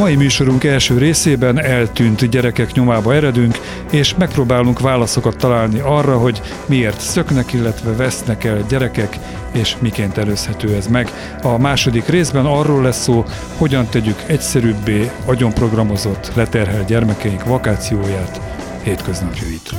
Mai műsorunk első részében eltűnt gyerekek nyomába eredünk, és megpróbálunk válaszokat találni arra, hogy miért szöknek, illetve vesznek el gyerekek, és miként előzhető ez meg. A második részben arról lesz szó, hogyan tegyük egyszerűbbé agyonprogramozott, leterhelt gyermekeink vakációját, hétköznapjait.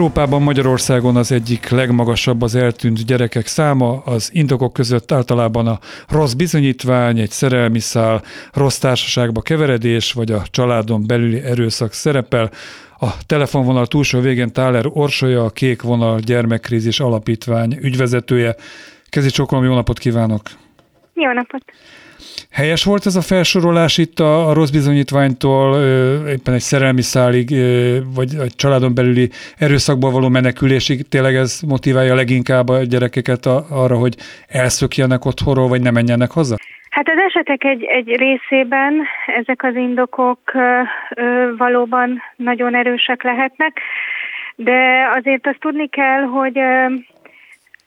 Európában Magyarországon az egyik legmagasabb az eltűnt gyerekek száma, az indokok között általában a rossz bizonyítvány, egy szerelmi szál, rossz társaságba keveredés, vagy a családon belüli erőszak szerepel. A telefonvonal túlsó végén Táler Orsolya, a Kék Vonal Gyermekkrízis Alapítvány ügyvezetője. Kezi csokolom, jó napot kívánok! Jó napot! Helyes volt ez a felsorolás itt a, a rossz bizonyítványtól, éppen egy szerelmi szálig, vagy egy családon belüli erőszakba való menekülésig, tényleg ez motiválja leginkább a gyerekeket arra, hogy elszökjenek otthonról, vagy ne menjenek haza? Hát az esetek egy, egy részében ezek az indokok ö, ö, valóban nagyon erősek lehetnek, de azért azt tudni kell, hogy, ö,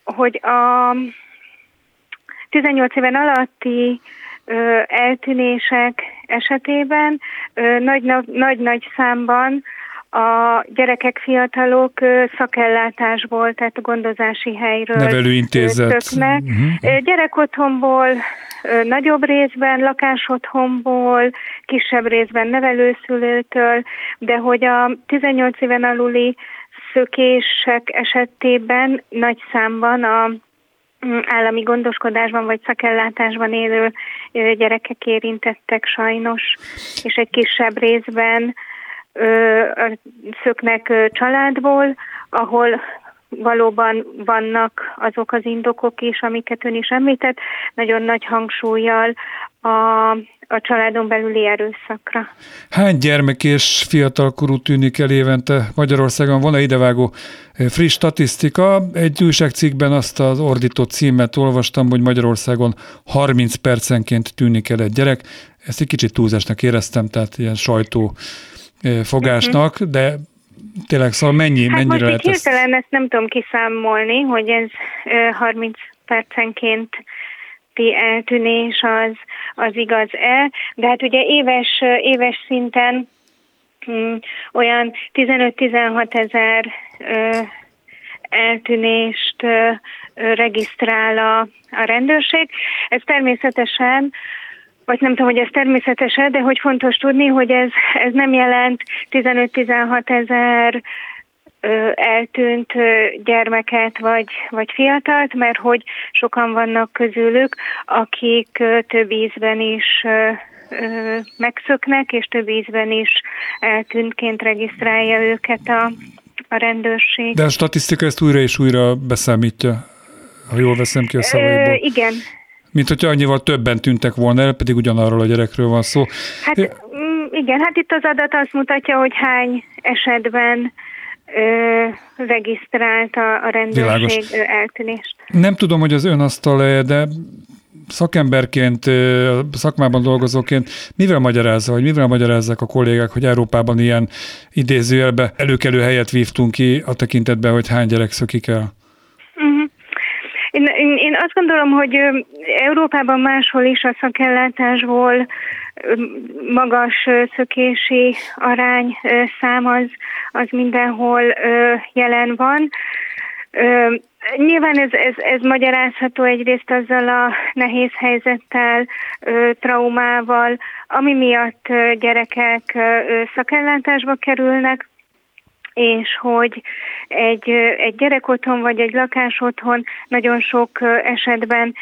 hogy a 18 éven alatti eltűnések esetében nagy-nagy számban a gyerekek, fiatalok szakellátásból, tehát a gondozási helyről Nevelőintézet. Töknek. Uh-huh. Gyerekotthonból, nagyobb részben, lakásotthonból, kisebb részben nevelőszülőtől, de hogy a 18 éven aluli szökések esetében nagy számban a állami gondoskodásban vagy szakellátásban élő gyerekek érintettek sajnos, és egy kisebb részben szöknek családból, ahol valóban vannak azok az indokok is, amiket ön is említett, nagyon nagy hangsúlyjal a, a családon belüli erőszakra. Hány gyermek és fiatalkorú tűnik el évente Magyarországon? Van-e idevágó eh, friss statisztika? Egy újságcikkben azt az ordított címet olvastam, hogy Magyarországon 30 percenként tűnik el egy gyerek. Ezt egy kicsit túlzásnak éreztem, tehát ilyen sajtó eh, fogásnak, de tényleg szóval mennyi, hát mennyire lehet ezt... hirtelen ezt nem tudom kiszámolni, hogy ez 30 percenként eltűnés az, az igaz-e, de hát ugye éves, éves szinten mm, olyan 15-16 ezer eltűnést regisztrál a, a rendőrség. Ez természetesen vagy nem tudom, hogy ez természetes de hogy fontos tudni, hogy ez, ez nem jelent 15-16 ezer eltűnt gyermeket vagy, vagy fiatalt, mert hogy sokan vannak közülük, akik több ízben is megszöknek, és több ízben is eltűntként regisztrálja őket a, a rendőrség. De a statisztika ezt újra és újra beszámítja, ha jól veszem ki a szavaiból. igen. Mint hogyha annyival többen tűntek volna el, pedig ugyanarról a gyerekről van szó. Hát mm, igen, hát itt az adat azt mutatja, hogy hány esetben ö, regisztrált a, a rendőrség Világos. eltűnést. Nem tudom, hogy az ön asztal de szakemberként, szakmában dolgozóként mivel magyarázza, vagy mivel magyarázzák a kollégák, hogy Európában ilyen idézőjelbe előkelő helyet vívtunk ki a tekintetben, hogy hány gyerek szökik el? Én, én, én azt gondolom, hogy Európában máshol is a szakellátásból magas szökési arány szám az, az mindenhol jelen van. Nyilván ez, ez, ez magyarázható egyrészt azzal a nehéz helyzettel, traumával, ami miatt gyerekek szakellátásba kerülnek, és hogy egy, egy gyerek otthon vagy egy lakás otthon nagyon sok esetben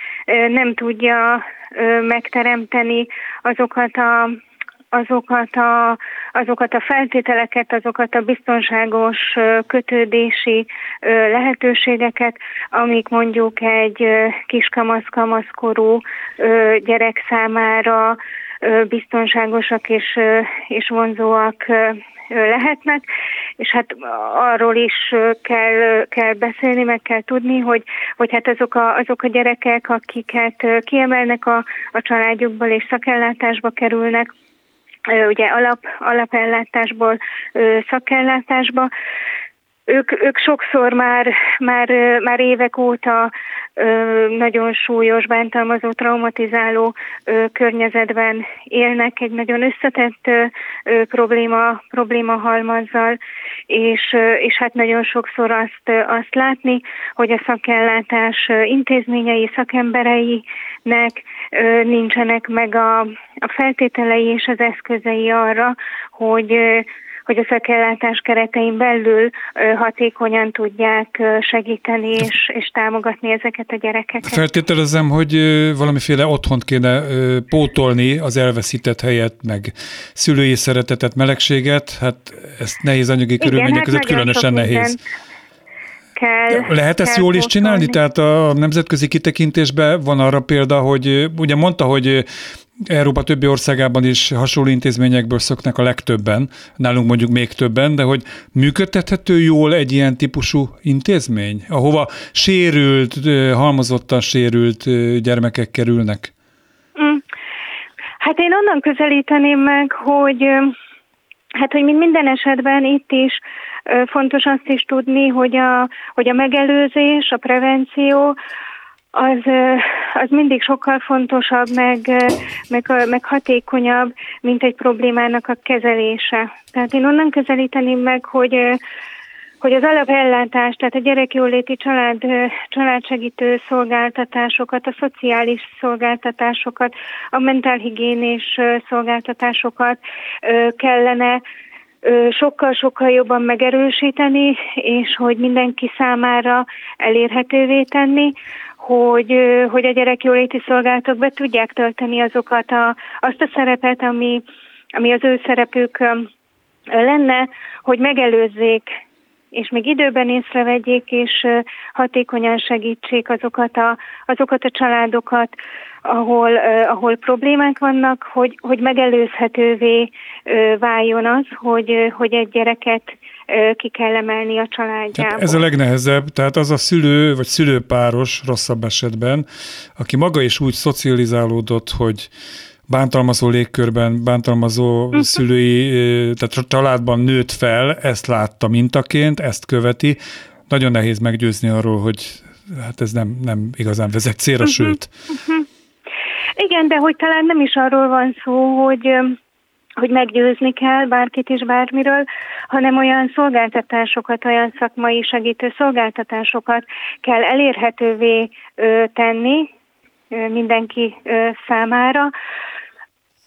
nem tudja megteremteni azokat a azokat a, azokat a feltételeket, azokat a biztonságos kötődési lehetőségeket, amik mondjuk egy kiskamasz-kamaszkorú gyerek számára biztonságosak és, és vonzóak lehetnek, és hát arról is kell, kell beszélni, meg kell tudni, hogy, hogy hát azok a, azok a gyerekek, akiket kiemelnek a, a családjukból és szakellátásba kerülnek, ugye alap, alapellátásból szakellátásba, ők, ők sokszor már, már, már évek óta nagyon súlyos, bántalmazó, traumatizáló környezetben élnek, egy nagyon összetett probléma, probléma halmazzal, és, és hát nagyon sokszor azt, azt látni, hogy a szakellátás intézményei, szakembereinek nincsenek meg a, a feltételei és az eszközei arra, hogy hogy a szakellátás keretein belül hatékonyan tudják segíteni és, és támogatni ezeket a gyerekeket. Feltételezem, hogy valamiféle otthont kéne pótolni az elveszített helyet, meg szülői szeretetet, melegséget, hát ezt nehéz anyagi körülmények hát között különösen nehéz. Kell, Lehet ezt jól is csinálni? Tehát a nemzetközi kitekintésben van arra példa, hogy ugye mondta, hogy Európa többi országában is hasonló intézményekből szoknak a legtöbben, nálunk mondjuk még többen, de hogy működtethető jól egy ilyen típusú intézmény, ahova sérült, halmozottan sérült gyermekek kerülnek? Mm. Hát én onnan közelíteném meg, hogy hát, hogy minden esetben itt is fontos azt is tudni, hogy a, hogy a megelőzés, a prevenció, az, az mindig sokkal fontosabb, meg, meg, meg hatékonyabb, mint egy problémának a kezelése. Tehát én onnan közelíteném meg, hogy hogy az alapellátás, tehát a gyerekjóléti család, családsegítő szolgáltatásokat, a szociális szolgáltatásokat, a mentálhigiénés szolgáltatásokat kellene sokkal-sokkal jobban megerősíteni, és hogy mindenki számára elérhetővé tenni, hogy, hogy a gyerekjóléti szolgálatok be tudják tölteni azokat a, azt a szerepet, ami, ami az ő szerepük lenne, hogy megelőzzék és még időben észrevegyék, és hatékonyan segítsék azokat a, azokat a családokat, ahol, ahol problémák vannak, hogy, hogy megelőzhetővé váljon az, hogy, hogy egy gyereket ki kell emelni a családjából. Tehát ez a legnehezebb, tehát az a szülő vagy szülőpáros rosszabb esetben, aki maga is úgy szocializálódott, hogy bántalmazó légkörben, bántalmazó uh-huh. szülői, tehát családban nőtt fel, ezt látta mintaként, ezt követi. Nagyon nehéz meggyőzni arról, hogy hát ez nem, nem igazán vezet célra, uh-huh. sőt. Uh-huh. Igen, de hogy talán nem is arról van szó, hogy hogy meggyőzni kell bárkit is bármiről, hanem olyan szolgáltatásokat, olyan szakmai segítő szolgáltatásokat kell elérhetővé tenni mindenki számára,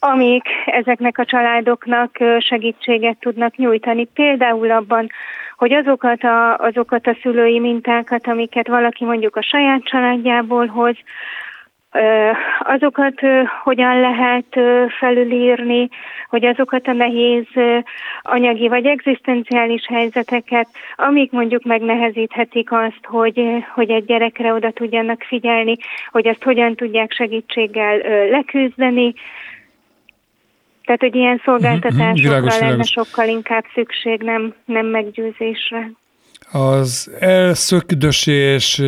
amik ezeknek a családoknak segítséget tudnak nyújtani. Például abban, hogy azokat a, azokat a szülői mintákat, amiket valaki mondjuk a saját családjából hoz, azokat hogyan lehet felülírni, hogy azokat a nehéz anyagi vagy egzisztenciális helyzeteket, amik mondjuk megnehezíthetik azt, hogy, hogy egy gyerekre oda tudjanak figyelni, hogy ezt hogyan tudják segítséggel leküzdeni, tehát, hogy ilyen szolgáltatásokra lenne világos. sokkal inkább szükség, nem, nem meggyőzésre. Az elszökdösés,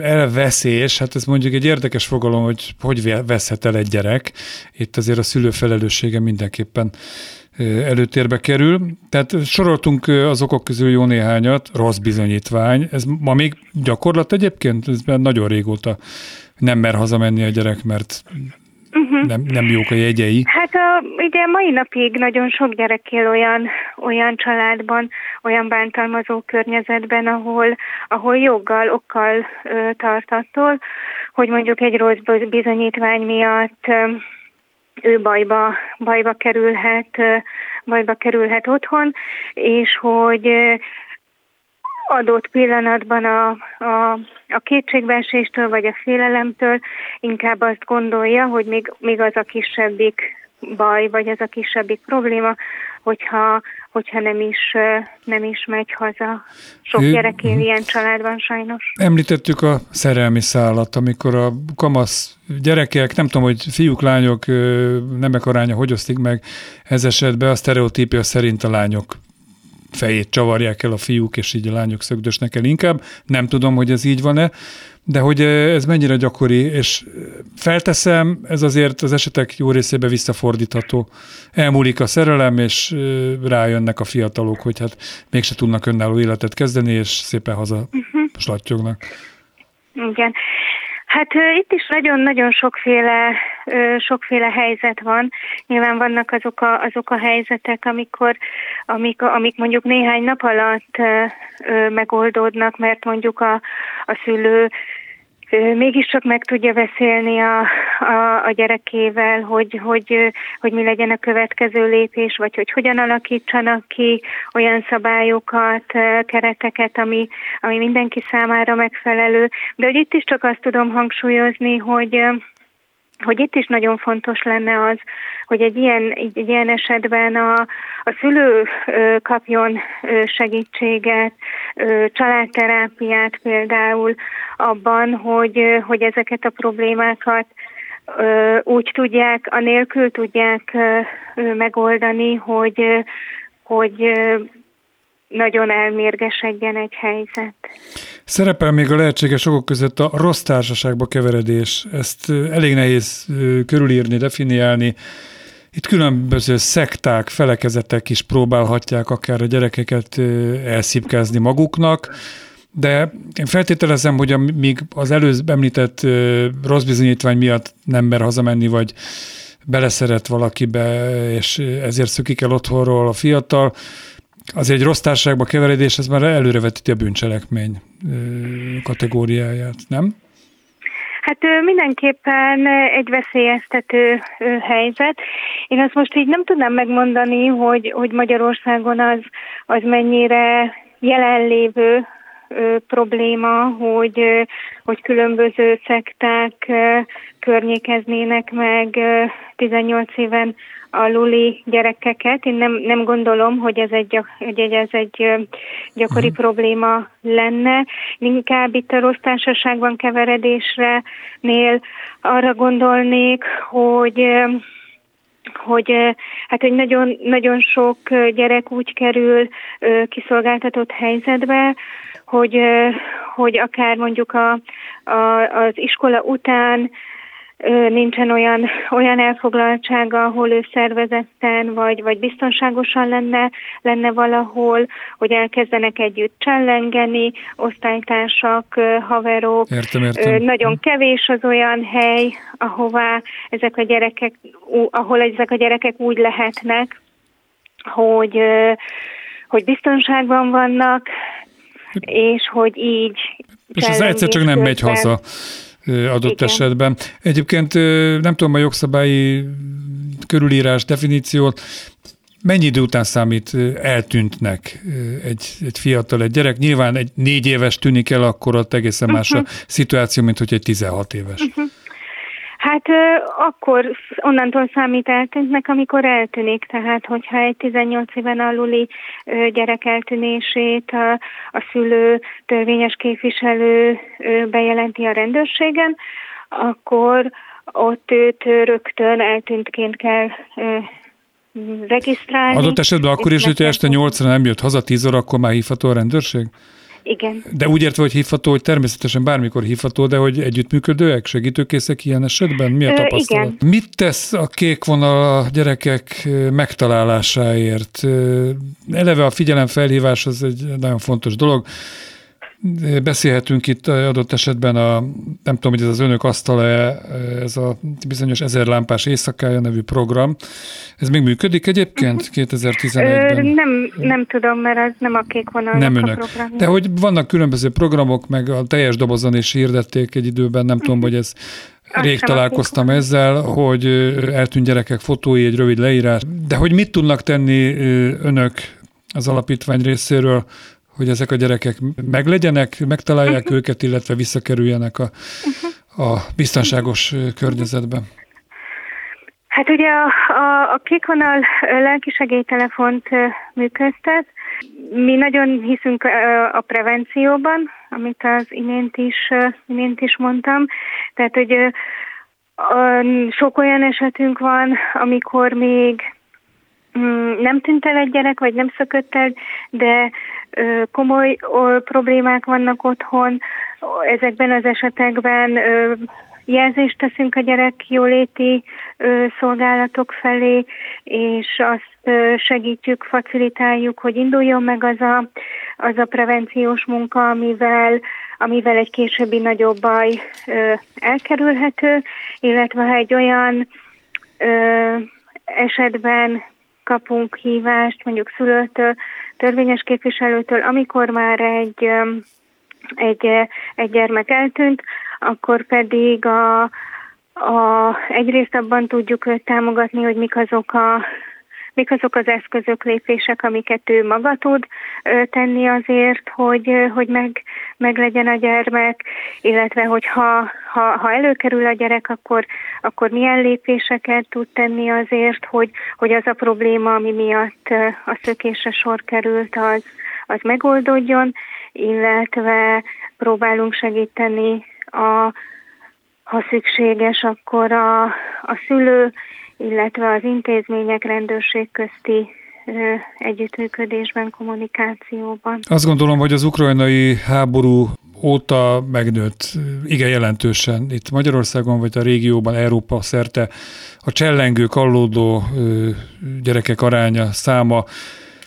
elveszés, hát ez mondjuk egy érdekes fogalom, hogy hogy veszhet el egy gyerek. Itt azért a szülő felelőssége mindenképpen előtérbe kerül. Tehát soroltunk az okok közül jó néhányat, rossz bizonyítvány. Ez ma még gyakorlat egyébként? Ez nagyon régóta nem mer hazamenni a gyerek, mert uh-huh. nem, nem jók a jegyei. Hát a, ugye mai napig nagyon sok gyerek él olyan, olyan családban, olyan bántalmazó környezetben, ahol, ahol joggal, okkal ö, tart attól, hogy mondjuk egy rossz bizonyítvány miatt ö, ő bajba, bajba kerülhet, bajba kerülhet otthon, és hogy adott pillanatban a, a, a kétségbeeséstől vagy a félelemtől inkább azt gondolja, hogy még, még az a kisebbik baj, vagy az a kisebbik probléma, hogyha, hogyha nem is, nem is megy haza. Sok gyerek él ilyen családban sajnos. Említettük a szerelmi szállat, amikor a kamasz gyerekek, nem tudom, hogy fiúk, lányok nemek aránya hogy osztik meg ez esetben, a sztereotípia szerint a lányok fejét csavarják el a fiúk, és így a lányok szögdösnek el inkább. Nem tudom, hogy ez így van-e, de hogy ez mennyire gyakori, és felteszem, ez azért az esetek jó részébe visszafordítható. Elmúlik a szerelem, és rájönnek a fiatalok, hogy hát mégse tudnak önálló életet kezdeni, és szépen haza uh-huh. slattyognak. Igen. Hát itt is nagyon-nagyon sokféle, sokféle helyzet van. Nyilván vannak azok a, azok a helyzetek, amikor, amik, amik mondjuk néhány nap alatt megoldódnak, mert mondjuk a, a szülő mégiscsak meg tudja beszélni a, a, a gyerekével, hogy, hogy, hogy mi legyen a következő lépés, vagy hogy hogyan alakítsanak ki olyan szabályokat, kereteket, ami, ami mindenki számára megfelelő. De hogy itt is csak azt tudom hangsúlyozni, hogy hogy itt is nagyon fontos lenne az, hogy egy ilyen, egy ilyen esetben a, a szülő kapjon segítséget, családterápiát például abban, hogy, hogy ezeket a problémákat úgy tudják, anélkül tudják megoldani, hogy, hogy nagyon elmérgesedjen egy helyzet. Szerepel még a lehetséges okok között a rossz társaságba keveredés. Ezt elég nehéz körülírni, definiálni. Itt különböző szekták, felekezetek is próbálhatják akár a gyerekeket elszipkázni maguknak, de én feltételezem, hogy amíg az előbb említett rossz bizonyítvány miatt nem mer hazamenni, vagy beleszeret valakibe, és ezért szökik el otthonról a fiatal, az egy rossz társaságba keveredés, ez már előrevetíti a bűncselekmény kategóriáját, nem? Hát mindenképpen egy veszélyeztető helyzet. Én azt most így nem tudnám megmondani, hogy, hogy Magyarországon az, az mennyire jelenlévő probléma, hogy, hogy különböző szekták környékeznének meg 18 éven aluli gyerekeket. Én nem, nem gondolom, hogy ez egy, hogy ez egy gyakori uh-huh. probléma lenne. Inkább itt a rossz társaságban keveredésre nél arra gondolnék, hogy hogy hát hogy nagyon, nagyon sok gyerek úgy kerül kiszolgáltatott helyzetbe, hogy, hogy akár mondjuk a, a, az iskola után nincsen olyan, olyan elfoglaltsága, ahol ő szervezetten vagy, vagy biztonságosan lenne, lenne valahol, hogy elkezdenek együtt csellengeni, osztálytársak, haverok. Értem, értem. Nagyon kevés az olyan hely, ahová ezek a gyerekek, ahol ezek a gyerekek úgy lehetnek, hogy, hogy biztonságban vannak, és hogy így és ez egyszer csak nem megy haza adott Igen. esetben. Egyébként nem tudom a jogszabályi körülírás definíciót, Mennyi idő után számít eltűntnek egy, egy fiatal, egy gyerek? Nyilván egy négy éves tűnik el, akkor ott egészen más uh-huh. a mhm. szituáció, mint hogy egy 16 éves. Uh-huh. Hát akkor onnantól számít eltűntnek, amikor eltűnik. Tehát, hogyha egy 18 éven aluli gyerek eltűnését a, a szülő, törvényes képviselő bejelenti a rendőrségen, akkor ott őt rögtön eltűntként kell regisztrálni. Adott esetben akkor is, hogyha este 8 nem jött haza 10 óra, akkor már hívható a rendőrség? Igen. De úgy értve, hogy hívható, hogy természetesen bármikor hívható, de hogy együttműködőek, segítőkészek ilyen esetben? Mi a tapasztalat? igen. Mit tesz a kék vonal a gyerekek megtalálásáért? Eleve a figyelemfelhívás az egy nagyon fontos dolog. Beszélhetünk itt adott esetben a, nem tudom, hogy ez az önök asztala ez a bizonyos ezer lámpás éjszakája nevű program. Ez még működik egyébként 2011-ben? Ö, nem, nem tudom, mert ez nem a kék vonal nem önök. a program. De hogy vannak különböző programok, meg a teljes dobozon is hirdették egy időben, nem tudom, hogy ez Rég találkoztam ezzel, hogy eltűnt gyerekek fotói, egy rövid leírás, de hogy mit tudnak tenni önök az alapítvány részéről, hogy ezek a gyerekek meglegyenek, megtalálják uh-huh. őket, illetve visszakerüljenek a, uh-huh. a biztonságos környezetbe. Hát ugye a, a, a Kékonal lelkisegélytelefont működtet. Mi nagyon hiszünk a prevencióban, amit az imént is, imént is mondtam. Tehát, hogy sok olyan esetünk van, amikor még mm, nem tűnt el egy gyerek, vagy nem szökött el, de komoly problémák vannak otthon, ezekben az esetekben jelzést teszünk a gyerek jóléti szolgálatok felé, és azt segítjük, facilitáljuk, hogy induljon meg az a, az a prevenciós munka, amivel, amivel egy későbbi nagyobb baj elkerülhető, illetve ha egy olyan esetben kapunk hívást, mondjuk szülőtől, törvényes képviselőtől, amikor már egy, egy, egy gyermek eltűnt, akkor pedig a, a, egyrészt abban tudjuk őt támogatni, hogy mik azok a mik azok az eszközök, lépések, amiket ő maga tud tenni azért, hogy, hogy meg, meg legyen a gyermek, illetve hogy ha, ha, ha előkerül a gyerek, akkor, akkor milyen lépéseket tud tenni azért, hogy, hogy az a probléma, ami miatt a szökésre sor került, az, az megoldódjon, illetve próbálunk segíteni a ha szükséges, akkor a, a szülő, illetve az intézmények rendőrség közti együttműködésben, kommunikációban. Azt gondolom, hogy az ukrajnai háború óta megnőtt igen jelentősen itt Magyarországon, vagy a régióban, Európa szerte a csellengő, kallódó gyerekek aránya, száma.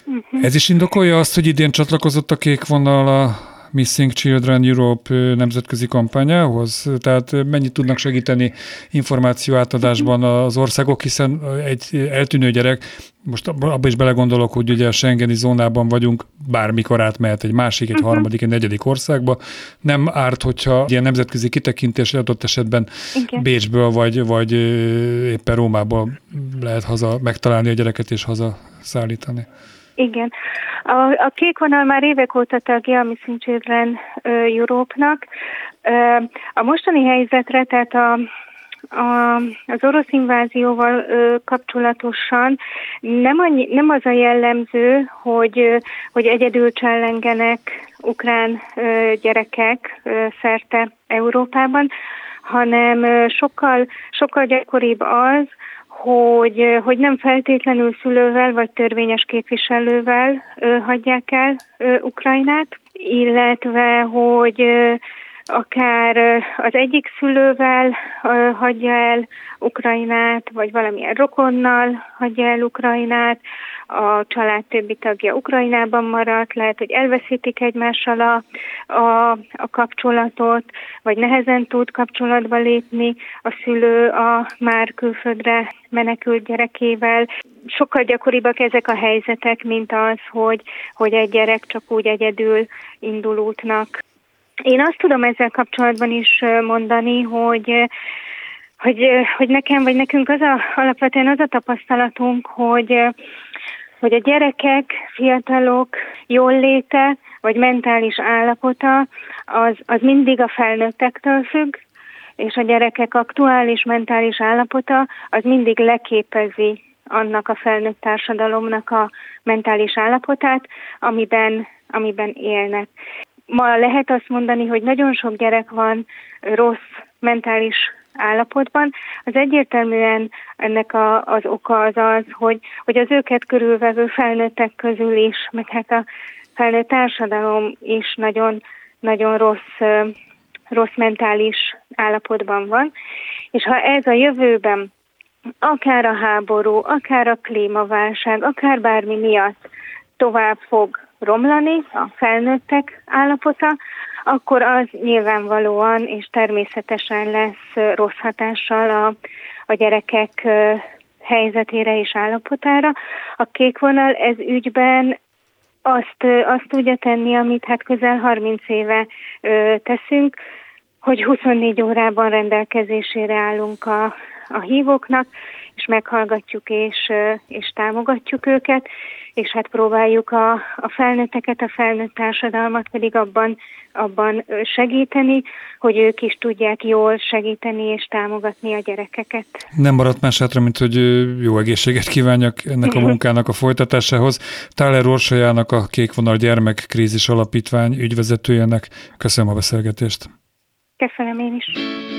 Uh-huh. Ez is indokolja azt, hogy idén csatlakozott a kék vonal a Missing Children Europe nemzetközi kampányához? Tehát mennyit tudnak segíteni információ átadásban az országok, hiszen egy eltűnő gyerek, most abba is belegondolok, hogy ugye a Schengeni zónában vagyunk, bármikor átmehet egy másik, egy uh-huh. harmadik, egy negyedik országba. Nem árt, hogyha ilyen nemzetközi kitekintés adott esetben Igen. Bécsből vagy, vagy éppen Rómából lehet haza megtalálni a gyereket és haza szállítani. Igen. A, a kék vonal már évek óta tagja a Missing Children Europe-nak. A mostani helyzetre, tehát a, a, az orosz invázióval ö, kapcsolatosan nem, annyi, nem az a jellemző, hogy, hogy egyedül csellengenek ukrán ö, gyerekek ö, szerte Európában, hanem ö, sokkal, sokkal gyakoribb az, hogy, hogy nem feltétlenül szülővel vagy törvényes képviselővel hagyják el Ukrajnát, illetve hogy akár az egyik szülővel hagyja el Ukrajnát, vagy valamilyen rokonnal hagyja el Ukrajnát, a család többi tagja Ukrajnában maradt, lehet, hogy elveszítik egymással a, a, a kapcsolatot, vagy nehezen tud kapcsolatba lépni a szülő a már külföldre menekült gyerekével. Sokkal gyakoribbak ezek a helyzetek, mint az, hogy, hogy egy gyerek csak úgy egyedül indul útnak. Én azt tudom ezzel kapcsolatban is mondani, hogy hogy, hogy nekem vagy nekünk az a, alapvetően az a tapasztalatunk, hogy hogy a gyerekek, fiatalok jól léte, vagy mentális állapota, az, az mindig a felnőttektől függ, és a gyerekek aktuális mentális állapota az mindig leképezi annak a felnőtt társadalomnak a mentális állapotát, amiben, amiben élnek. Ma lehet azt mondani, hogy nagyon sok gyerek van rossz mentális állapotban. Az egyértelműen ennek a, az oka az az, hogy, hogy az őket körülvevő felnőttek közül is, meg hát a felnőtt társadalom is nagyon, nagyon rossz, rossz mentális állapotban van. És ha ez a jövőben akár a háború, akár a klímaválság, akár bármi miatt tovább fog romlani a felnőttek állapota, akkor az nyilvánvalóan és természetesen lesz rossz hatással a, a gyerekek helyzetére és állapotára. A kék vonal ez ügyben azt, azt tudja tenni, amit hát közel 30 éve ö, teszünk, hogy 24 órában rendelkezésére állunk a, a hívóknak, és meghallgatjuk és, és támogatjuk őket, és hát próbáljuk a, a felnőtteket, a felnőtt társadalmat pedig abban, abban segíteni, hogy ők is tudják jól segíteni és támogatni a gyerekeket. Nem maradt más hátra, mint hogy jó egészséget kívánjak ennek a munkának a folytatásához. Táler Orsajának a Kékvonal Gyermekkrízis Alapítvány ügyvezetőjének köszönöm a beszélgetést. Köszönöm én is.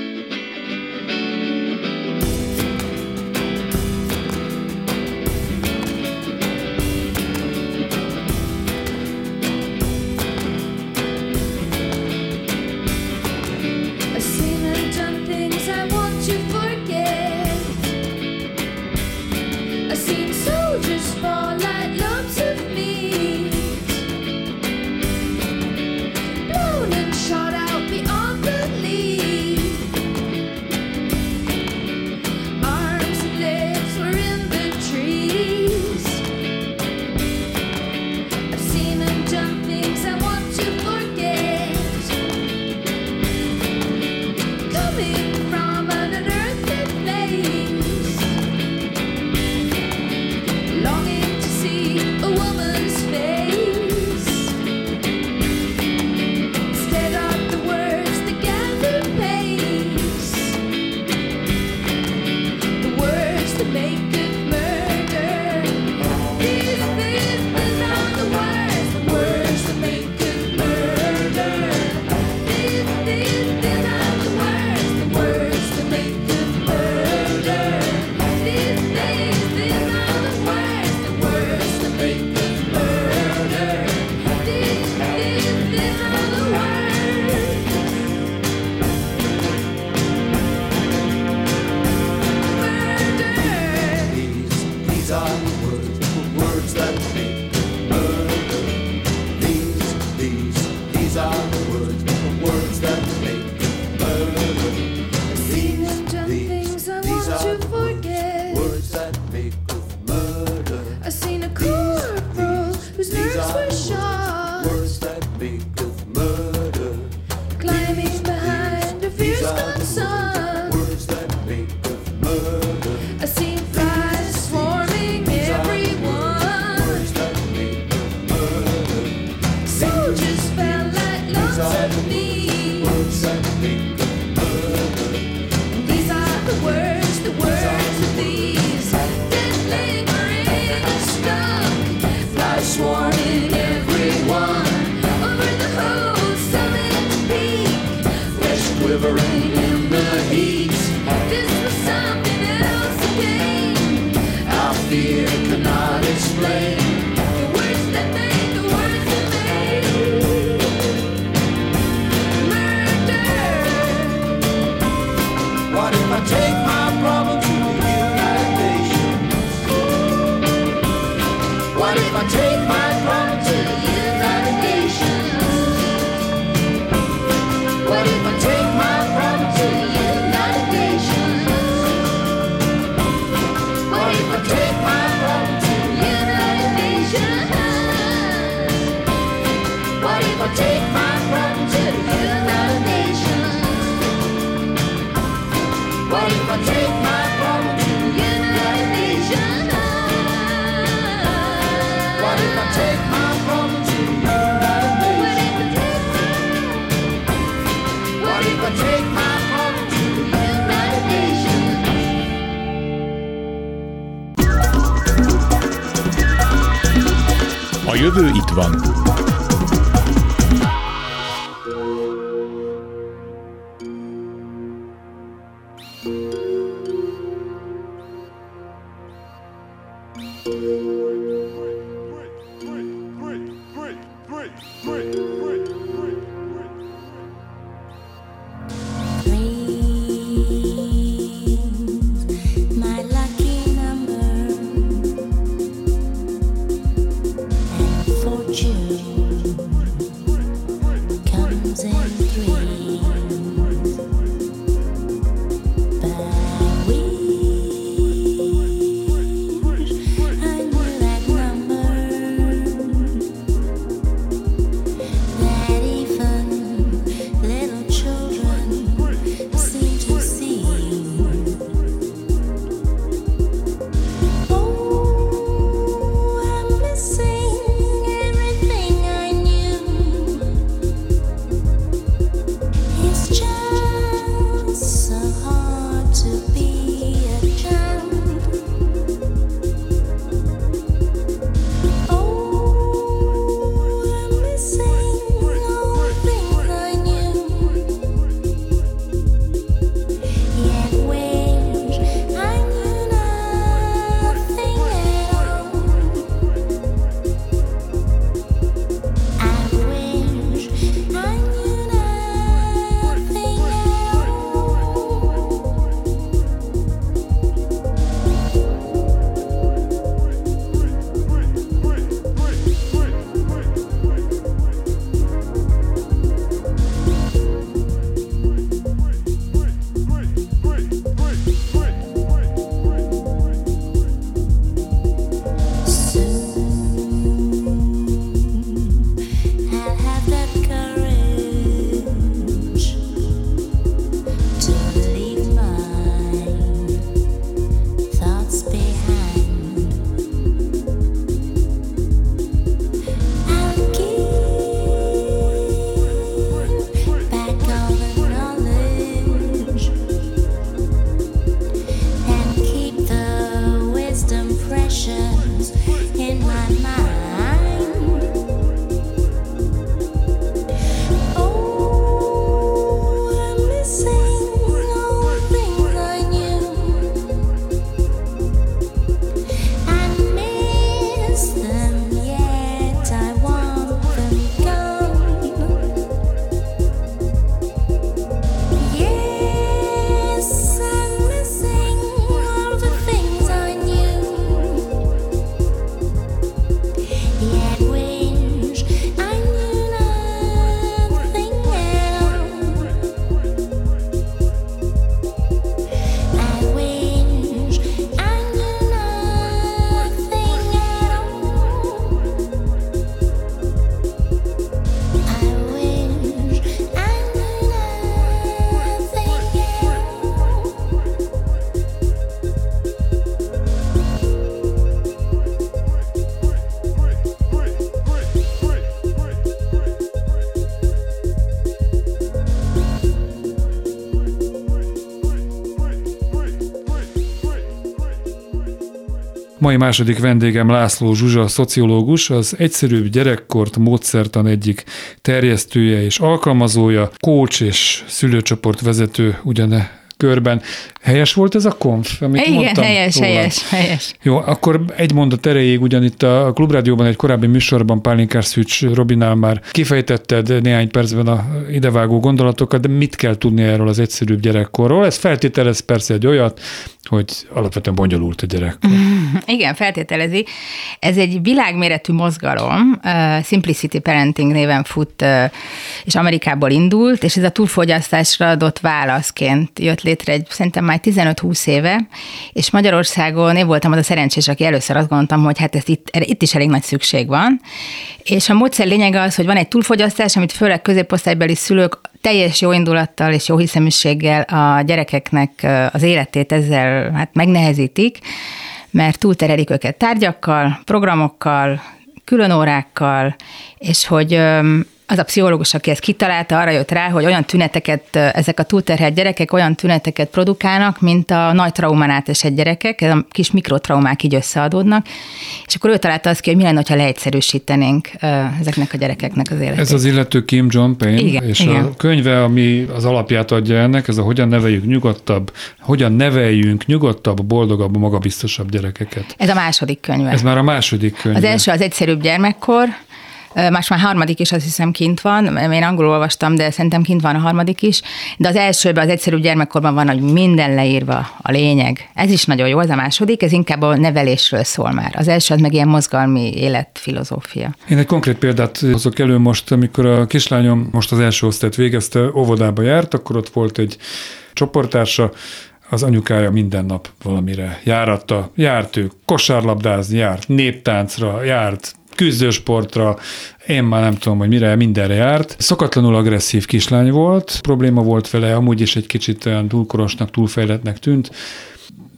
Jövő itt van. Mai második vendégem László Zsuzsa, szociológus, az egyszerűbb gyerekkort módszertan egyik terjesztője és alkalmazója, coach és szülőcsoport vezető ugyane körben. Helyes volt ez a konf, amit Igen, mondtam helyes, rólad? helyes, helyes. Jó, akkor egy mondat erejéig, ugyan itt a Klubrádióban egy korábbi műsorban Pálinkár Szűcs Robinál már kifejtetted néhány percben a idevágó gondolatokat, de mit kell tudni erről az egyszerűbb gyerekkorról? Ez feltételez persze egy olyat, hogy alapvetően bonyolult a gyerek. Igen, feltételezi. Ez egy világméretű mozgalom, Simplicity Parenting néven fut, és Amerikából indult, és ez a túlfogyasztásra adott válaszként jött létre egy szerintem már 15-20 éve, és Magyarországon én voltam az a szerencsés, aki először azt gondoltam, hogy hát ezt itt, itt is elég nagy szükség van. És a módszer lényege az, hogy van egy túlfogyasztás, amit főleg középosztálybeli szülők teljes jó indulattal és jó hiszeműséggel a gyerekeknek az életét ezzel hát megnehezítik, mert túlterelik őket tárgyakkal, programokkal, külön órákkal, és hogy az a pszichológus, aki ezt kitalálta, arra jött rá, hogy olyan tüneteket, ezek a túlterhelt gyerekek olyan tüneteket produkálnak, mint a nagy traumán átesett gyerekek, ez a kis mikrotraumák így összeadódnak, és akkor ő találta azt ki, hogy mi lenne, ha leegyszerűsítenénk ezeknek a gyerekeknek az életét. Ez az illető Kim John Payne, igen, és igen. a könyve, ami az alapját adja ennek, ez a Hogyan neveljük nyugodtabb, hogyan neveljünk nyugodtabb, boldogabb, magabiztosabb gyerekeket. Ez a második könyve. Ez már a második könyve. Az első az egyszerűbb gyermekkor, Más már harmadik is azt hiszem kint van, én angolul olvastam, de szerintem kint van a harmadik is. De az elsőben, az egyszerű gyermekkorban van, hogy minden leírva, a lényeg. Ez is nagyon jó, az a második, ez inkább a nevelésről szól már. Az első az meg ilyen mozgalmi életfilozófia. Én egy konkrét példát hozok elő most, amikor a kislányom most az első osztályt végezte, óvodába járt, akkor ott volt egy csoporttársa, az anyukája minden nap valamire járatta. Járt ő kosárlabdázni, járt néptáncra, járt küzdősportra, én már nem tudom, hogy mire, mindenre járt. Szokatlanul agresszív kislány volt, probléma volt vele, amúgy is egy kicsit olyan túlkorosnak, túlfejletnek tűnt,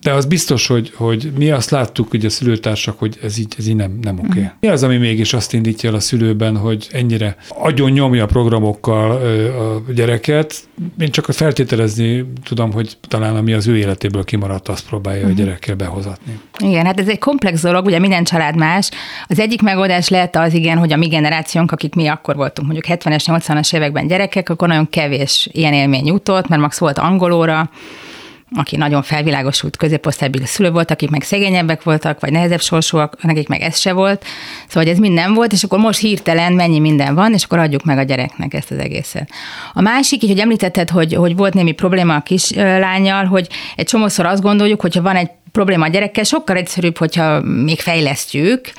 de az biztos, hogy, hogy mi azt láttuk, hogy a szülőtársak, hogy ez így, ez így nem, nem oké. Okay. Mi az, ami mégis azt indítja el a szülőben, hogy ennyire agyon nyomja programokkal a gyereket? Én csak feltételezni tudom, hogy talán ami az ő életéből kimaradt, azt próbálja uh-huh. a gyerekkel behozatni. Igen, hát ez egy komplex dolog, ugye minden család más. Az egyik megoldás lehet az igen, hogy a mi generációnk, akik mi akkor voltunk, mondjuk 70-es, 80-as években gyerekek, akkor nagyon kevés ilyen élmény jutott, mert max volt angolóra, aki nagyon felvilágosult középosztálybeli szülő volt, akik meg szegényebbek voltak, vagy nehezebb sorsúak, nekik meg ez se volt. Szóval ez mind nem volt, és akkor most hirtelen mennyi minden van, és akkor adjuk meg a gyereknek ezt az egészet. A másik, így, hogy említetted, hogy, hogy volt némi probléma a kislányjal, hogy egy csomószor azt gondoljuk, hogyha van egy probléma a gyerekkel, sokkal egyszerűbb, hogyha még fejlesztjük,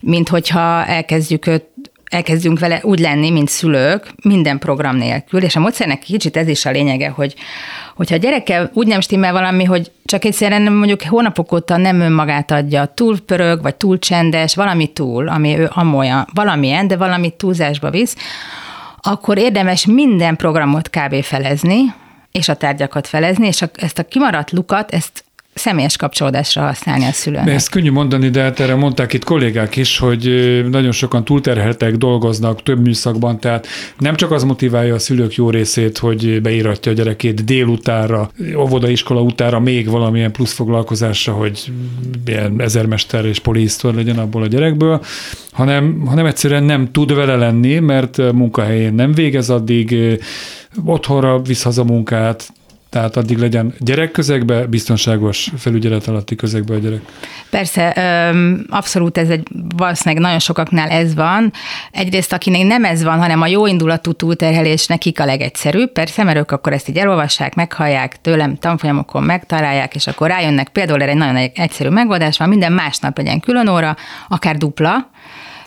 mint hogyha elkezdjük őt elkezdünk vele úgy lenni, mint szülők, minden program nélkül, és a módszernek kicsit ez is a lényege, hogy hogyha a gyerekkel úgy nem stimmel valami, hogy csak egyszerűen mondjuk hónapok óta nem önmagát adja, túl pörög, vagy túl csendes, valami túl, ami ő amolyan, valamilyen, de valamit túlzásba visz, akkor érdemes minden programot kb. felezni, és a tárgyakat felezni, és a, ezt a kimaradt lukat, ezt személyes kapcsolódásra használni a szülőnek. Ezt könnyű mondani, de hát erre mondták itt kollégák is, hogy nagyon sokan túlterheltek, dolgoznak több műszakban, tehát nem csak az motiválja a szülők jó részét, hogy beíratja a gyerekét délutára, óvodaiskola utára még valamilyen plusz foglalkozásra, hogy ilyen ezermester és polisztor legyen abból a gyerekből, hanem, hanem egyszerűen nem tud vele lenni, mert munkahelyén nem végez addig, otthonra visz haza munkát, tehát addig legyen gyerekközegbe, biztonságos felügyelet alatti közegbe a gyerek. Persze, abszolút ez egy, valószínűleg nagyon sokaknál ez van. Egyrészt, akinek nem ez van, hanem a jó indulatú túlterhelés nekik a legegyszerűbb. Persze, mert ők akkor ezt így elolvassák, meghallják tőlem, tanfolyamokon megtalálják, és akkor rájönnek. Például erre egy nagyon egyszerű megoldás van, minden másnap legyen külön óra, akár dupla,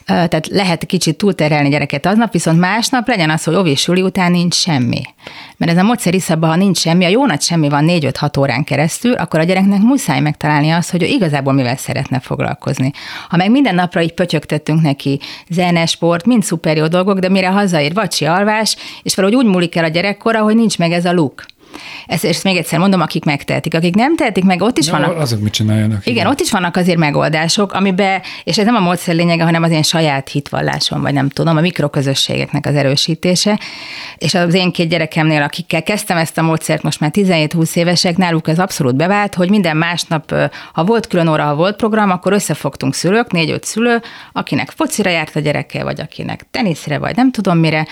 tehát lehet kicsit túlterelni gyereket aznap, viszont másnap legyen az, hogy ovi suli után nincs semmi. Mert ez a módszer iszabban, ha nincs semmi, a jó nagy semmi van 4-5-6 órán keresztül, akkor a gyereknek muszáj megtalálni azt, hogy ő igazából mivel szeretne foglalkozni. Ha meg minden napra így pötyögtettünk neki zene, sport, mind szuper jó dolgok, de mire hazaér, vacsi alvás, és valahogy úgy múlik el a gyerekkora, hogy nincs meg ez a luk. Ezt, ezt még egyszer mondom, akik megtehetik. Akik nem tehetik meg, ott is De vannak. Azok mit csináljanak? Igen, igen, ott is vannak azért megoldások, amiben, és ez nem a módszer lényege, hanem az én saját hitvallásom, vagy nem tudom, a mikroközösségeknek az erősítése. És az én két gyerekemnél, akikkel kezdtem ezt a módszert, most már 17-20 évesek, náluk ez abszolút bevált, hogy minden másnap, ha volt külön óra, ha volt program, akkor összefogtunk szülők, négy-öt szülő, akinek focira járt a gyereke, vagy akinek teniszre, vagy nem tudom mire,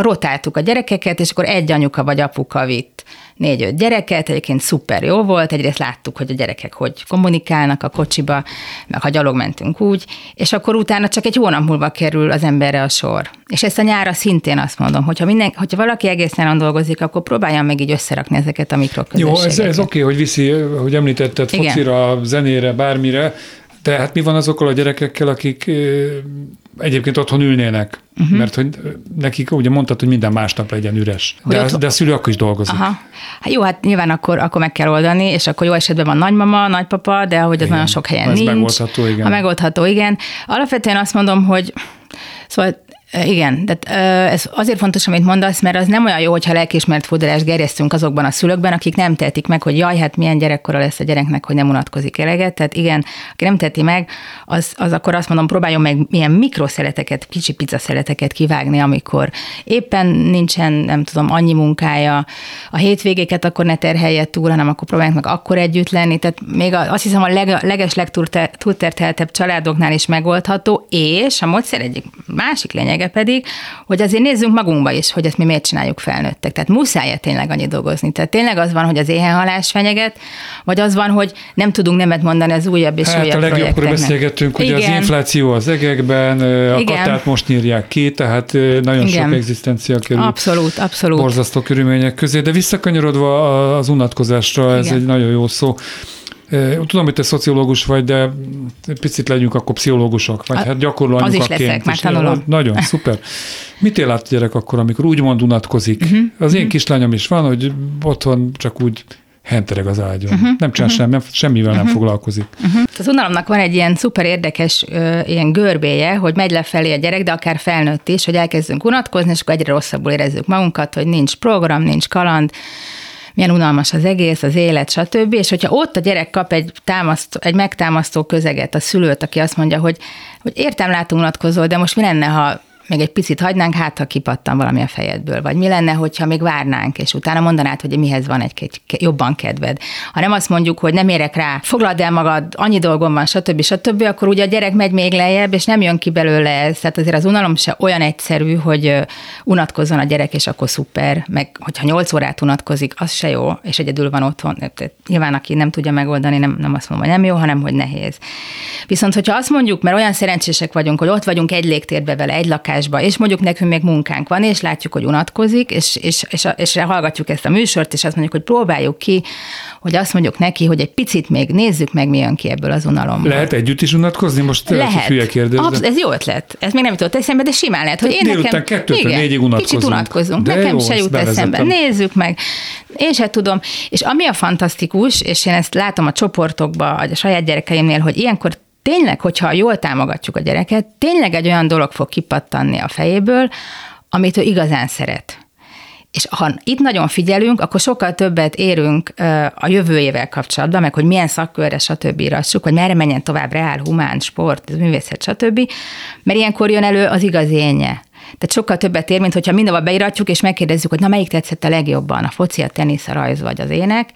rotáltuk a gyerekeket, és akkor egy anyuka vagy apuka vitt négy-öt gyereket, egyébként szuper jó volt, egyrészt láttuk, hogy a gyerekek hogy kommunikálnak a kocsiba, meg ha gyalog mentünk úgy, és akkor utána csak egy hónap múlva kerül az emberre a sor. És ezt a nyára szintén azt mondom, hogyha, minden, hogyha valaki egész nyáron dolgozik, akkor próbálja meg így összerakni ezeket a mikroközösségeket. Jó, ez, ez oké, okay, hogy viszi, hogy említetted, Igen. focira, zenére, bármire, de hát mi van azokkal a gyerekekkel, akik egyébként otthon ülnének? Uh-huh. Mert hogy nekik ugye mondtad, hogy minden másnap legyen üres. De, ott... de a szülő akkor is dolgozik. Aha. Hát jó, hát nyilván akkor, akkor meg kell oldani, és akkor jó esetben van nagymama, nagypapa, de hogy az igen. nagyon sok helyen ez nincs. megoldható, igen. Ha megoldható, igen. Alapvetően azt mondom, hogy Szóval igen, de ez azért fontos, amit mondasz, mert az nem olyan jó, hogyha lelkismert fúdalást gerjesztünk azokban a szülőkben, akik nem tehetik meg, hogy jaj, hát milyen gyerekkora lesz a gyereknek, hogy nem unatkozik eleget. Tehát igen, aki nem teheti meg, az, az akkor azt mondom, próbáljon meg milyen mikroszeleteket, kicsi pizzaszeleteket kivágni, amikor éppen nincsen, nem tudom, annyi munkája, a hétvégéket akkor ne terhelje túl, hanem akkor próbálják meg akkor együtt lenni. Tehát még azt hiszem a leg, leges legtúlterteltebb családoknál is megoldható, és a módszer egyik másik lényeg, lényege pedig, hogy azért nézzünk magunkba is, hogy ezt mi miért csináljuk felnőttek. Tehát muszáj tényleg annyi dolgozni. Tehát tényleg az van, hogy az éhenhalás fenyeget, vagy az van, hogy nem tudunk nemet mondani az újabb és hát újabb a legjobbkor beszélgettünk, hogy az infláció az egekben, a Igen. katát most nyírják ki, tehát nagyon Igen. sok egzisztencia kerül. Abszolút, abszolút. Borzasztó körülmények közé, de visszakanyarodva az unatkozásra, ez Igen. egy nagyon jó szó. Tudom, hogy te szociológus vagy, de picit legyünk akkor pszichológusok, vagy hát gyakorló Az is leszek, már tanulom. Nagyon, szuper. Mit él át a gyerek akkor, amikor úgymond unatkozik? Uh-huh. Az én uh-huh. kislányom is van, hogy otthon csak úgy hentereg az ágyon. Uh-huh. Nem csinál uh-huh. semmi, semmivel uh-huh. nem foglalkozik. Uh-huh. Az unalomnak van egy ilyen szuper érdekes ö, ilyen görbéje, hogy megy lefelé a gyerek, de akár felnőtt is, hogy elkezdünk unatkozni, és akkor egyre rosszabbul érezzük magunkat, hogy nincs program, nincs kaland, milyen unalmas az egész, az élet, stb. És hogyha ott a gyerek kap egy, támaszt, egy megtámasztó közeget, a szülőt, aki azt mondja, hogy, hogy értem, látunk unatkozol, de most mi lenne, ha még egy picit hagynánk, hát ha kipattan valami a fejedből, vagy mi lenne, hogyha még várnánk, és utána mondanád, hogy mihez van egy, egy jobban kedved. Ha nem azt mondjuk, hogy nem érek rá, foglald el magad, annyi dolgom van, stb. stb., akkor ugye a gyerek megy még lejjebb, és nem jön ki belőle ez. Tehát azért az unalom se olyan egyszerű, hogy unatkozzon a gyerek, és akkor szuper, meg hogyha 8 órát unatkozik, az se jó, és egyedül van otthon. Tehát nyilván, aki nem tudja megoldani, nem, nem azt mondom, hogy nem jó, hanem hogy nehéz. Viszont, hogyha azt mondjuk, mert olyan szerencsések vagyunk, hogy ott vagyunk egy légtérbe vele, egy lakás lakásba, és mondjuk nekünk még munkánk van, és látjuk, hogy unatkozik, és, és, és, és hallgatjuk ezt a műsort, és azt mondjuk, hogy próbáljuk ki, hogy azt mondjuk neki, hogy egy picit még nézzük meg, mi jön ki ebből az unalomból. Lehet együtt is unatkozni? Most lehet. Hülye Absz- ez jó ötlet. Ez még nem jutott eszembe, de simán lehet, hogy én nekem... kettőtől igen, négyig unatkozunk. Kicsit unatkozunk. De nekem jó, se jut eszembe. Nézzük meg. Én se tudom. És ami a fantasztikus, és én ezt látom a csoportokban, a saját gyerekeimnél, hogy ilyenkor tényleg, hogyha jól támogatjuk a gyereket, tényleg egy olyan dolog fog kipattanni a fejéből, amit ő igazán szeret. És ha itt nagyon figyelünk, akkor sokkal többet érünk a jövőjével kapcsolatban, meg hogy milyen szakkörre, stb. írassuk, hogy merre menjen tovább, reál, humán, sport, művészet, stb. Mert ilyenkor jön elő az igazi énje. Tehát sokkal többet ér, mint hogyha mindenhol beiratjuk, és megkérdezzük, hogy na melyik tetszett a legjobban, a foci, a tenisz, a rajz vagy az ének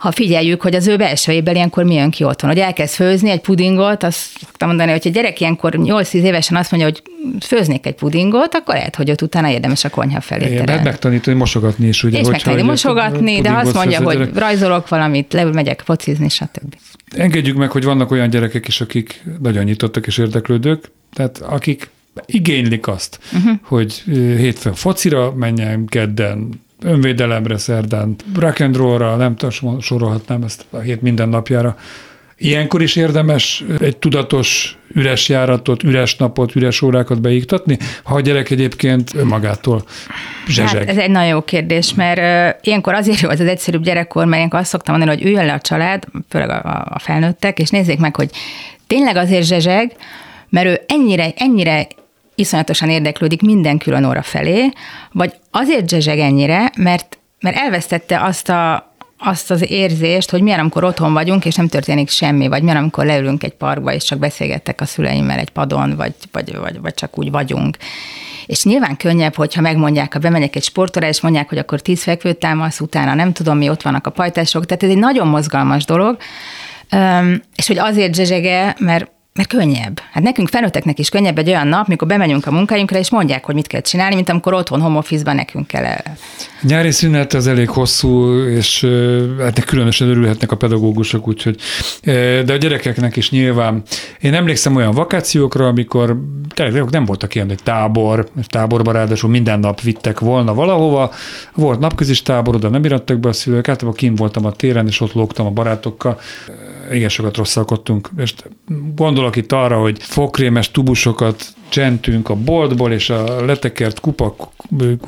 ha figyeljük, hogy az ő belső évben ilyenkor mi jön ki otthon, hogy elkezd főzni egy pudingot, azt szoktam mondani, hogy egy gyerek ilyenkor 8-10 évesen azt mondja, hogy főznék egy pudingot, akkor lehet, hogy ott utána érdemes a konyha felé terelni. Lehet megtanítani mosogatni is, ugye? És megtanítani mosogatni, de azt mondja, hogy rajzolok valamit, leül megyek focizni, stb. Engedjük meg, hogy vannak olyan gyerekek is, akik nagyon nyitottak és érdeklődők, tehát akik igénylik azt, uh-huh. hogy hétfőn focira menjen, kedden önvédelemre szerdán, rock and roll-ra, nem tudom, sorolhatnám ezt a hét minden napjára. Ilyenkor is érdemes egy tudatos üres járatot, üres napot, üres órákat beiktatni, ha a gyerek egyébként önmagától zsezseg? Hát ez egy nagyon jó kérdés, mert ilyenkor azért jó az az egyszerűbb gyerekkor, mert ilyenkor azt szoktam mondani, hogy üljön le a család, főleg a, a felnőttek, és nézzék meg, hogy tényleg azért zsezseg, mert ő ennyire, ennyire iszonyatosan érdeklődik minden külön óra felé, vagy azért zsezseg ennyire, mert, mert elvesztette azt a, azt az érzést, hogy milyen, amikor otthon vagyunk, és nem történik semmi, vagy milyen, amikor leülünk egy parkba, és csak beszélgettek a szüleimmel egy padon, vagy, vagy, vagy, vagy csak úgy vagyunk. És nyilván könnyebb, hogyha megmondják, ha bemegyek egy sportra, és mondják, hogy akkor tíz fekvőt támasz, utána nem tudom mi, ott vannak a pajtások, tehát ez egy nagyon mozgalmas dolog, és hogy azért zsezsege, mert mert könnyebb. Hát nekünk felnőtteknek is könnyebb egy olyan nap, mikor bemegyünk a munkájunkra, és mondják, hogy mit kell csinálni, mint amikor otthon home office nekünk kell el. Nyári szünet az elég hosszú, és hát különösen örülhetnek a pedagógusok, úgyhogy, de a gyerekeknek is nyilván. Én emlékszem olyan vakációkra, amikor tényleg nem voltak ilyen, egy tábor, táborba ráadásul minden nap vittek volna valahova, volt napközis tábor, oda nem irattak be a szülők, általában kim voltam a téren, és ott lógtam a barátokkal, igen sokat rosszalkodtunk, és gondolok itt arra, hogy fokrémes tubusokat csentünk a boltból, és a letekert kupa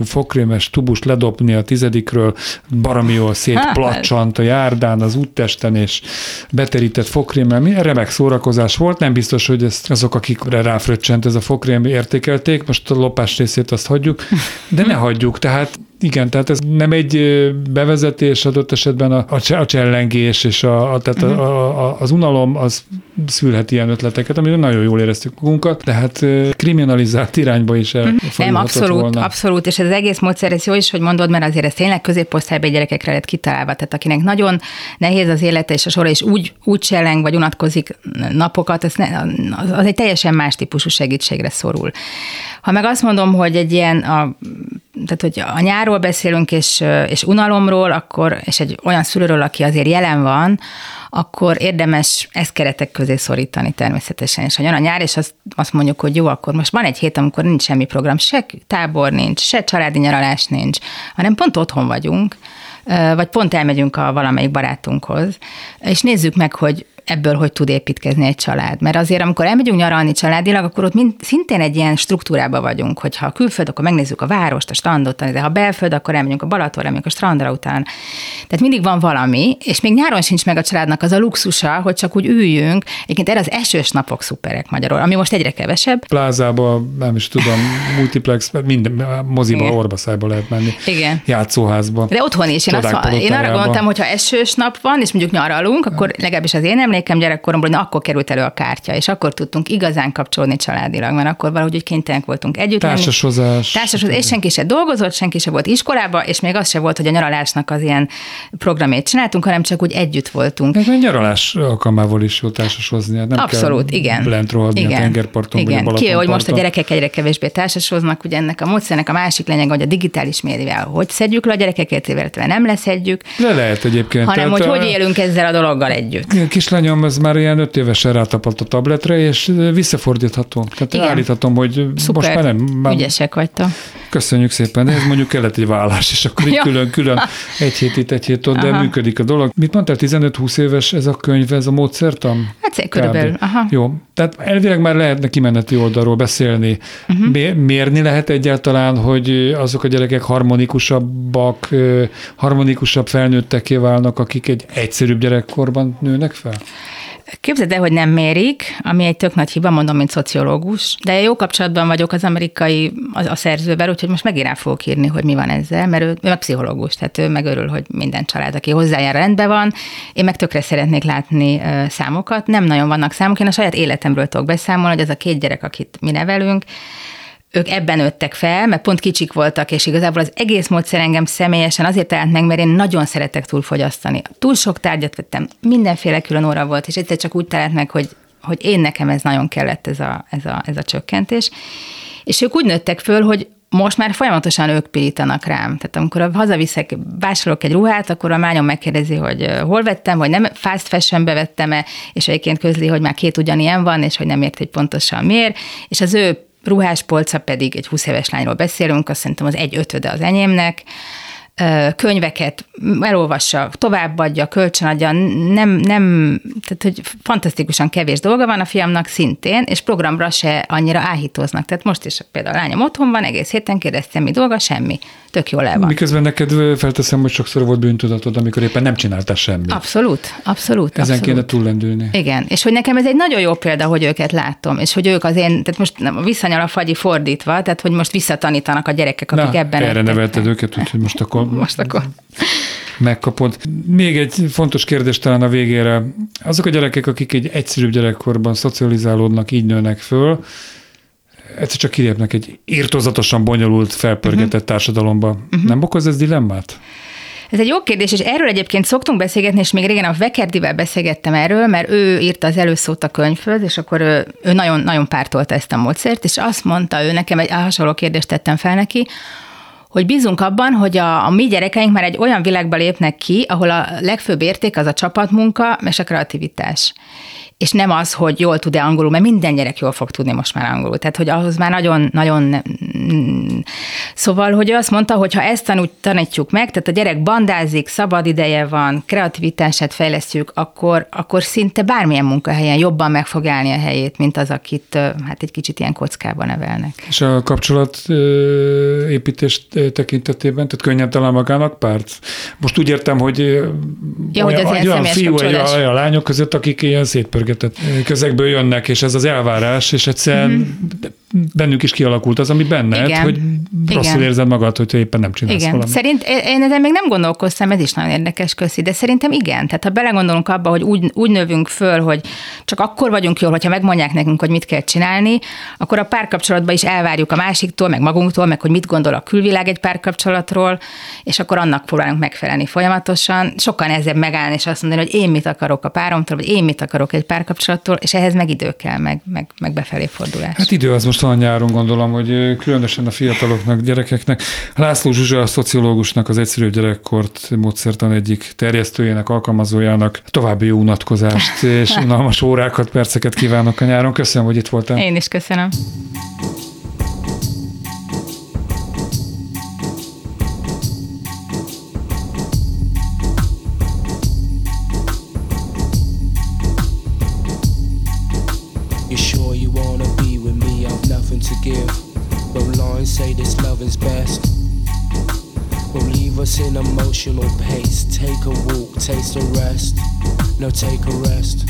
fokrémes tubus ledobni a tizedikről, barami jól szétplacsant a járdán, az úttesten, és beterített fokrémmel. Remek szórakozás volt, nem biztos, hogy ezt azok, akikre ráfröccsent ez a fokrém értékelték, most a lopás részét azt hagyjuk, de ne hagyjuk, tehát igen, tehát ez nem egy bevezetés adott esetben a, a csellengés és a, a, tehát uh-huh. a, a, az unalom az szülhet ilyen ötleteket, amire nagyon jól éreztük magunkat, tehát kriminalizált irányba is el Nem, abszolút, volna. abszolút, és ez az egész módszer, ez jó is, hogy mondod, mert azért ez tényleg középosztályban gyerekekre lett kitalálva, tehát akinek nagyon nehéz az élete és a sora, és úgy, úgy cselleng vagy unatkozik napokat, az, ne, az egy teljesen más típusú segítségre szorul. Ha meg azt mondom, hogy egy ilyen, a, tehát hogy a nyárról beszélünk, és, és unalomról, akkor, és egy olyan szülőről, aki azért jelen van, akkor érdemes ezt keretek közé szorítani természetesen. És ha jön a nyár, és azt, azt mondjuk, hogy jó, akkor most van egy hét, amikor nincs semmi program, se tábor nincs, se családi nyaralás nincs, hanem pont otthon vagyunk, vagy pont elmegyünk a valamelyik barátunkhoz, és nézzük meg, hogy ebből hogy tud építkezni egy család. Mert azért, amikor elmegyünk nyaralni családilag, akkor ott mind, szintén egy ilyen struktúrában vagyunk, hogy ha a külföld, akkor megnézzük a várost, a strandot, de ha belföld, akkor elmegyünk a Balatonra, elmegyünk a strandra után. Tehát mindig van valami, és még nyáron sincs meg a családnak az a luxusa, hogy csak úgy üljünk. Egyébként erre az esős napok szuperek magyarul, ami most egyre kevesebb. Plázába, nem is tudom, multiplex, minden, moziba, Igen. orbaszájba lehet menni. Igen. Játszóházba. De otthon is. Én, azt, én arra gondoltam, hogy ha esős nap van, és mondjuk nyaralunk, akkor legalábbis az én emlékem gyerekkoromból, hogy akkor került elő a kártya, és akkor tudtunk igazán kapcsolódni családilag, mert akkor valahogy úgy kénytelenek voltunk együtt. Társasozás. Társasozás, és senki se dolgozott, senki se volt iskolába, és még az se volt, hogy a nyaralásnak az ilyen programét csináltunk, hanem csak úgy együtt voltunk. Meg a nyaralás alkalmával is jó társasozni. Nem Abszolút, kell igen. Lent rohadni igen. a tengerparton, igen. vagy a Ki, hogy most a gyerekek egyre kevésbé társasoznak, ugye ennek a módszernek a másik lényeg, hogy a digitális médiával hogy szedjük le a gyerekeket, illetve nem leszedjük. Le lehet egyébként. Hanem, hogy a... hogy élünk ezzel a dologgal együtt. Kislányom, ez már ilyen öt évesen rátapadt a tabletre, és visszafordítható. Tehát Igen. állíthatom, hogy Szuper. most már nem. Már... Ügyesek vagytok. Köszönjük szépen, de ez mondjuk kellett egy vállás, és akkor itt külön-külön egy hét itt, egy hét ott, de aha. működik a dolog. Mit mondtál, 15-20 éves ez a könyv, ez a módszertan? Hát körülbelül, aha. Jó, tehát elvileg már lehetne kimeneti oldalról beszélni. Uh-huh. Mérni lehet egyáltalán, hogy azok a gyerekek harmonikusabbak, harmonikusabb felnőtteké válnak, akik egy egyszerűbb gyerekkorban nőnek fel? Képzeld el, hogy nem mérik, ami egy tök nagy hiba, mondom, mint szociológus, de jó kapcsolatban vagyok az amerikai, a, a szerzővel, úgyhogy most megint rá fogok írni, hogy mi van ezzel, mert ő, ő meg pszichológus, tehát ő megörül, hogy minden család, aki hozzájár, rendben van. Én meg tökre szeretnék látni uh, számokat, nem nagyon vannak számok, én a saját életemről tudok beszámolni, hogy ez a két gyerek, akit mi nevelünk, ők ebben nőttek fel, mert pont kicsik voltak, és igazából az egész módszer engem személyesen azért talált meg, mert én nagyon szeretek túlfogyasztani. Túl sok tárgyat vettem, mindenféle külön óra volt, és egyszer csak úgy talált meg, hogy, hogy én nekem ez nagyon kellett, ez a, ez a, ez a csökkentés. És ők úgy nőttek föl, hogy most már folyamatosan ők pirítanak rám. Tehát amikor hazaviszek, vásárolok egy ruhát, akkor a mányom megkérdezi, hogy hol vettem, hogy nem fast fashionbe vettem-e, és egyébként közli, hogy már két ugyanilyen van, és hogy nem ért, hogy pontosan miért, és az ő ruháspolca pedig egy 20 éves lányról beszélünk, azt szerintem az egy ötöde az enyémnek, könyveket elolvassa, továbbadja, kölcsönadja, nem, nem, tehát hogy fantasztikusan kevés dolga van a fiamnak szintén, és programra se annyira áhítoznak. Tehát most is például a lányom otthon van, egész héten kérdeztem, mi dolga, semmi. Tök jól el van. Miközben neked felteszem, hogy sokszor volt bűntudatod, amikor éppen nem csináltál semmit. Abszolút, abszolút. Ezen abszolút. kéne túllendülni. Igen, és hogy nekem ez egy nagyon jó példa, hogy őket látom, és hogy ők az én, tehát most visszanyal a fagyi fordítva, tehát hogy most visszatanítanak a gyerekek, akik Na, ebben. Erre nevelted őket, úgyhogy most akkor most akkor megkapod. Még egy fontos kérdés talán a végére. Azok a gyerekek, akik egy egyszerűbb gyerekkorban szocializálódnak, így nőnek föl, egyszer csak kilépnek egy írtozatosan bonyolult, felpörgetett uh-huh. társadalomba. Uh-huh. Nem okoz ez dilemmát? Ez egy jó kérdés, és erről egyébként szoktunk beszélgetni, és még régen a Vekerdivel beszélgettem erről, mert ő írta az előszót a könyvhöz, és akkor ő, ő nagyon, nagyon pártolta ezt a módszert, és azt mondta ő nekem, egy hasonló kérdést tettem fel neki, hogy bízunk abban, hogy a, a mi gyerekeink már egy olyan világba lépnek ki, ahol a legfőbb érték az a csapatmunka és a kreativitás és nem az, hogy jól tud-e angolul, mert minden gyerek jól fog tudni most már angolul. Tehát, hogy ahhoz már nagyon, nagyon... Szóval, hogy ő azt mondta, hogy ha ezt tanult, tanítjuk meg, tehát a gyerek bandázik, szabad ideje van, kreativitását fejlesztjük, akkor, akkor szinte bármilyen munkahelyen jobban meg fog állni a helyét, mint az, akit hát egy kicsit ilyen kockában nevelnek. És a kapcsolat építés tekintetében, tehát könnyebb talán magának párt? Most úgy értem, hogy, ja, olyan, hogy olyan fiú, egy olyan lányok között, akik ilyen szétpörgő közösséget közegből jönnek, és ez az elvárás, és egyszerűen mm-hmm. bennük is kialakult az, ami benned, Igen. hogy rosszul Igen. érzed magad, hogy éppen nem csinálsz igen. valamit. Szerint én ezen még nem gondolkoztam, ez is nagyon érdekes köszi, de szerintem igen. Tehát ha belegondolunk abba, hogy úgy, úgy növünk föl, hogy csak akkor vagyunk jól, hogyha megmondják nekünk, hogy mit kell csinálni, akkor a párkapcsolatban is elvárjuk a másiktól, meg magunktól, meg hogy mit gondol a külvilág egy párkapcsolatról, és akkor annak próbálunk megfelelni folyamatosan. Sokkal nehezebb megállni és azt mondani, hogy én mit akarok a páromtól, vagy én mit akarok egy párkapcsolattól, és ehhez meg idő kell, meg, meg, meg befelé fordulás. Hát idő az most van nyáron, gondolom, hogy különösen a fiataloknak, gyerekeknek. László Zsuzsa, a szociológusnak, az egyszerű gyerekkort módszertan egyik terjesztőjének, alkalmazójának további jó unatkozást és unalmas órákat, perceket kívánok a nyáron. Köszönöm, hogy itt voltál. Én is köszönöm. Say this love is best. Will leave us in emotional pace. Take a walk, taste a rest. No, take a rest.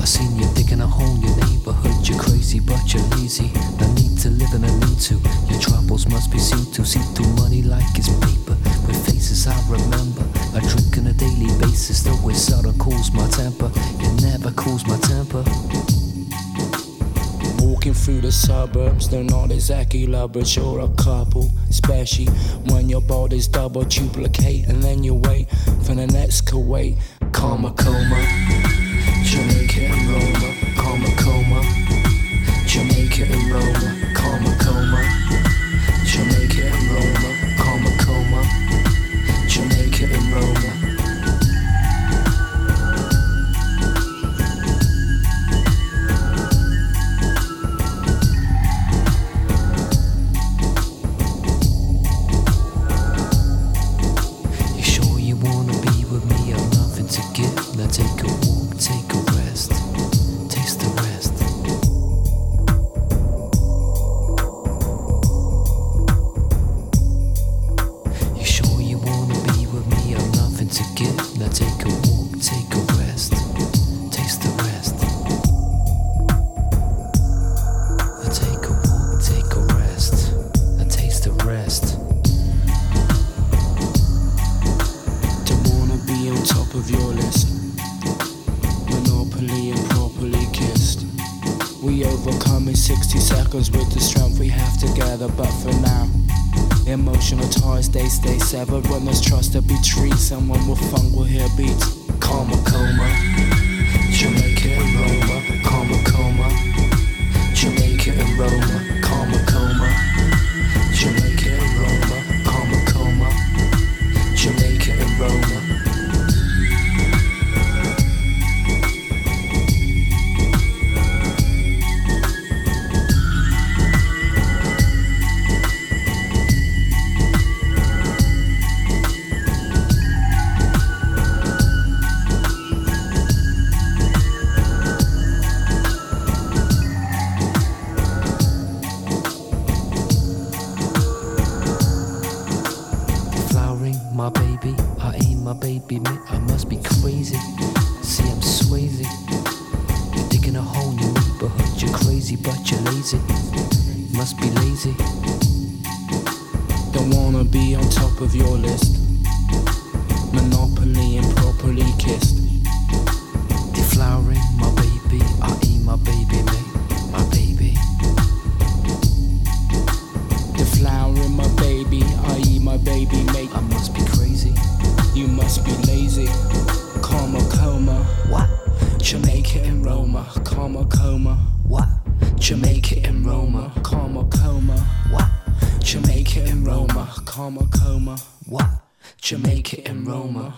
I seen you digging a hole in your neighborhood. You're crazy, but you're lazy. No need to live in a lean to. Your troubles must be seen to. See through money like it's paper. With faces I remember. I drink on a daily basis, though it seldom cools my temper. It never cools my temper. Walking through the suburbs, they're not exactly lovers, you're a couple. Especially when your body's double duplicate, and then you wait for the next Kuwait. Karma coma, Jamaica and Roma, karma coma, Jamaica and Roma, karma coma, 60 seconds with the strength we have together, but for now. Emotional ties, they stay severed when there's trust to be treated. Someone will funk, will hear beats. Karma coma, Jamaica and Roma. Karma coma, Jamaica and Roma. Karma coma. What? Jamaica in Roma.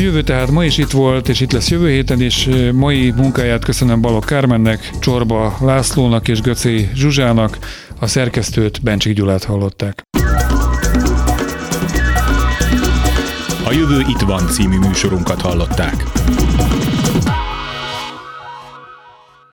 Jövő tehát ma is itt volt, és itt lesz jövő héten, és mai munkáját köszönöm Balok Kármennek, Csorba Lászlónak és Göcé Zsuzsának, a szerkesztőt Bencsik Gyulát hallották. A Jövő itt van című műsorunkat hallották.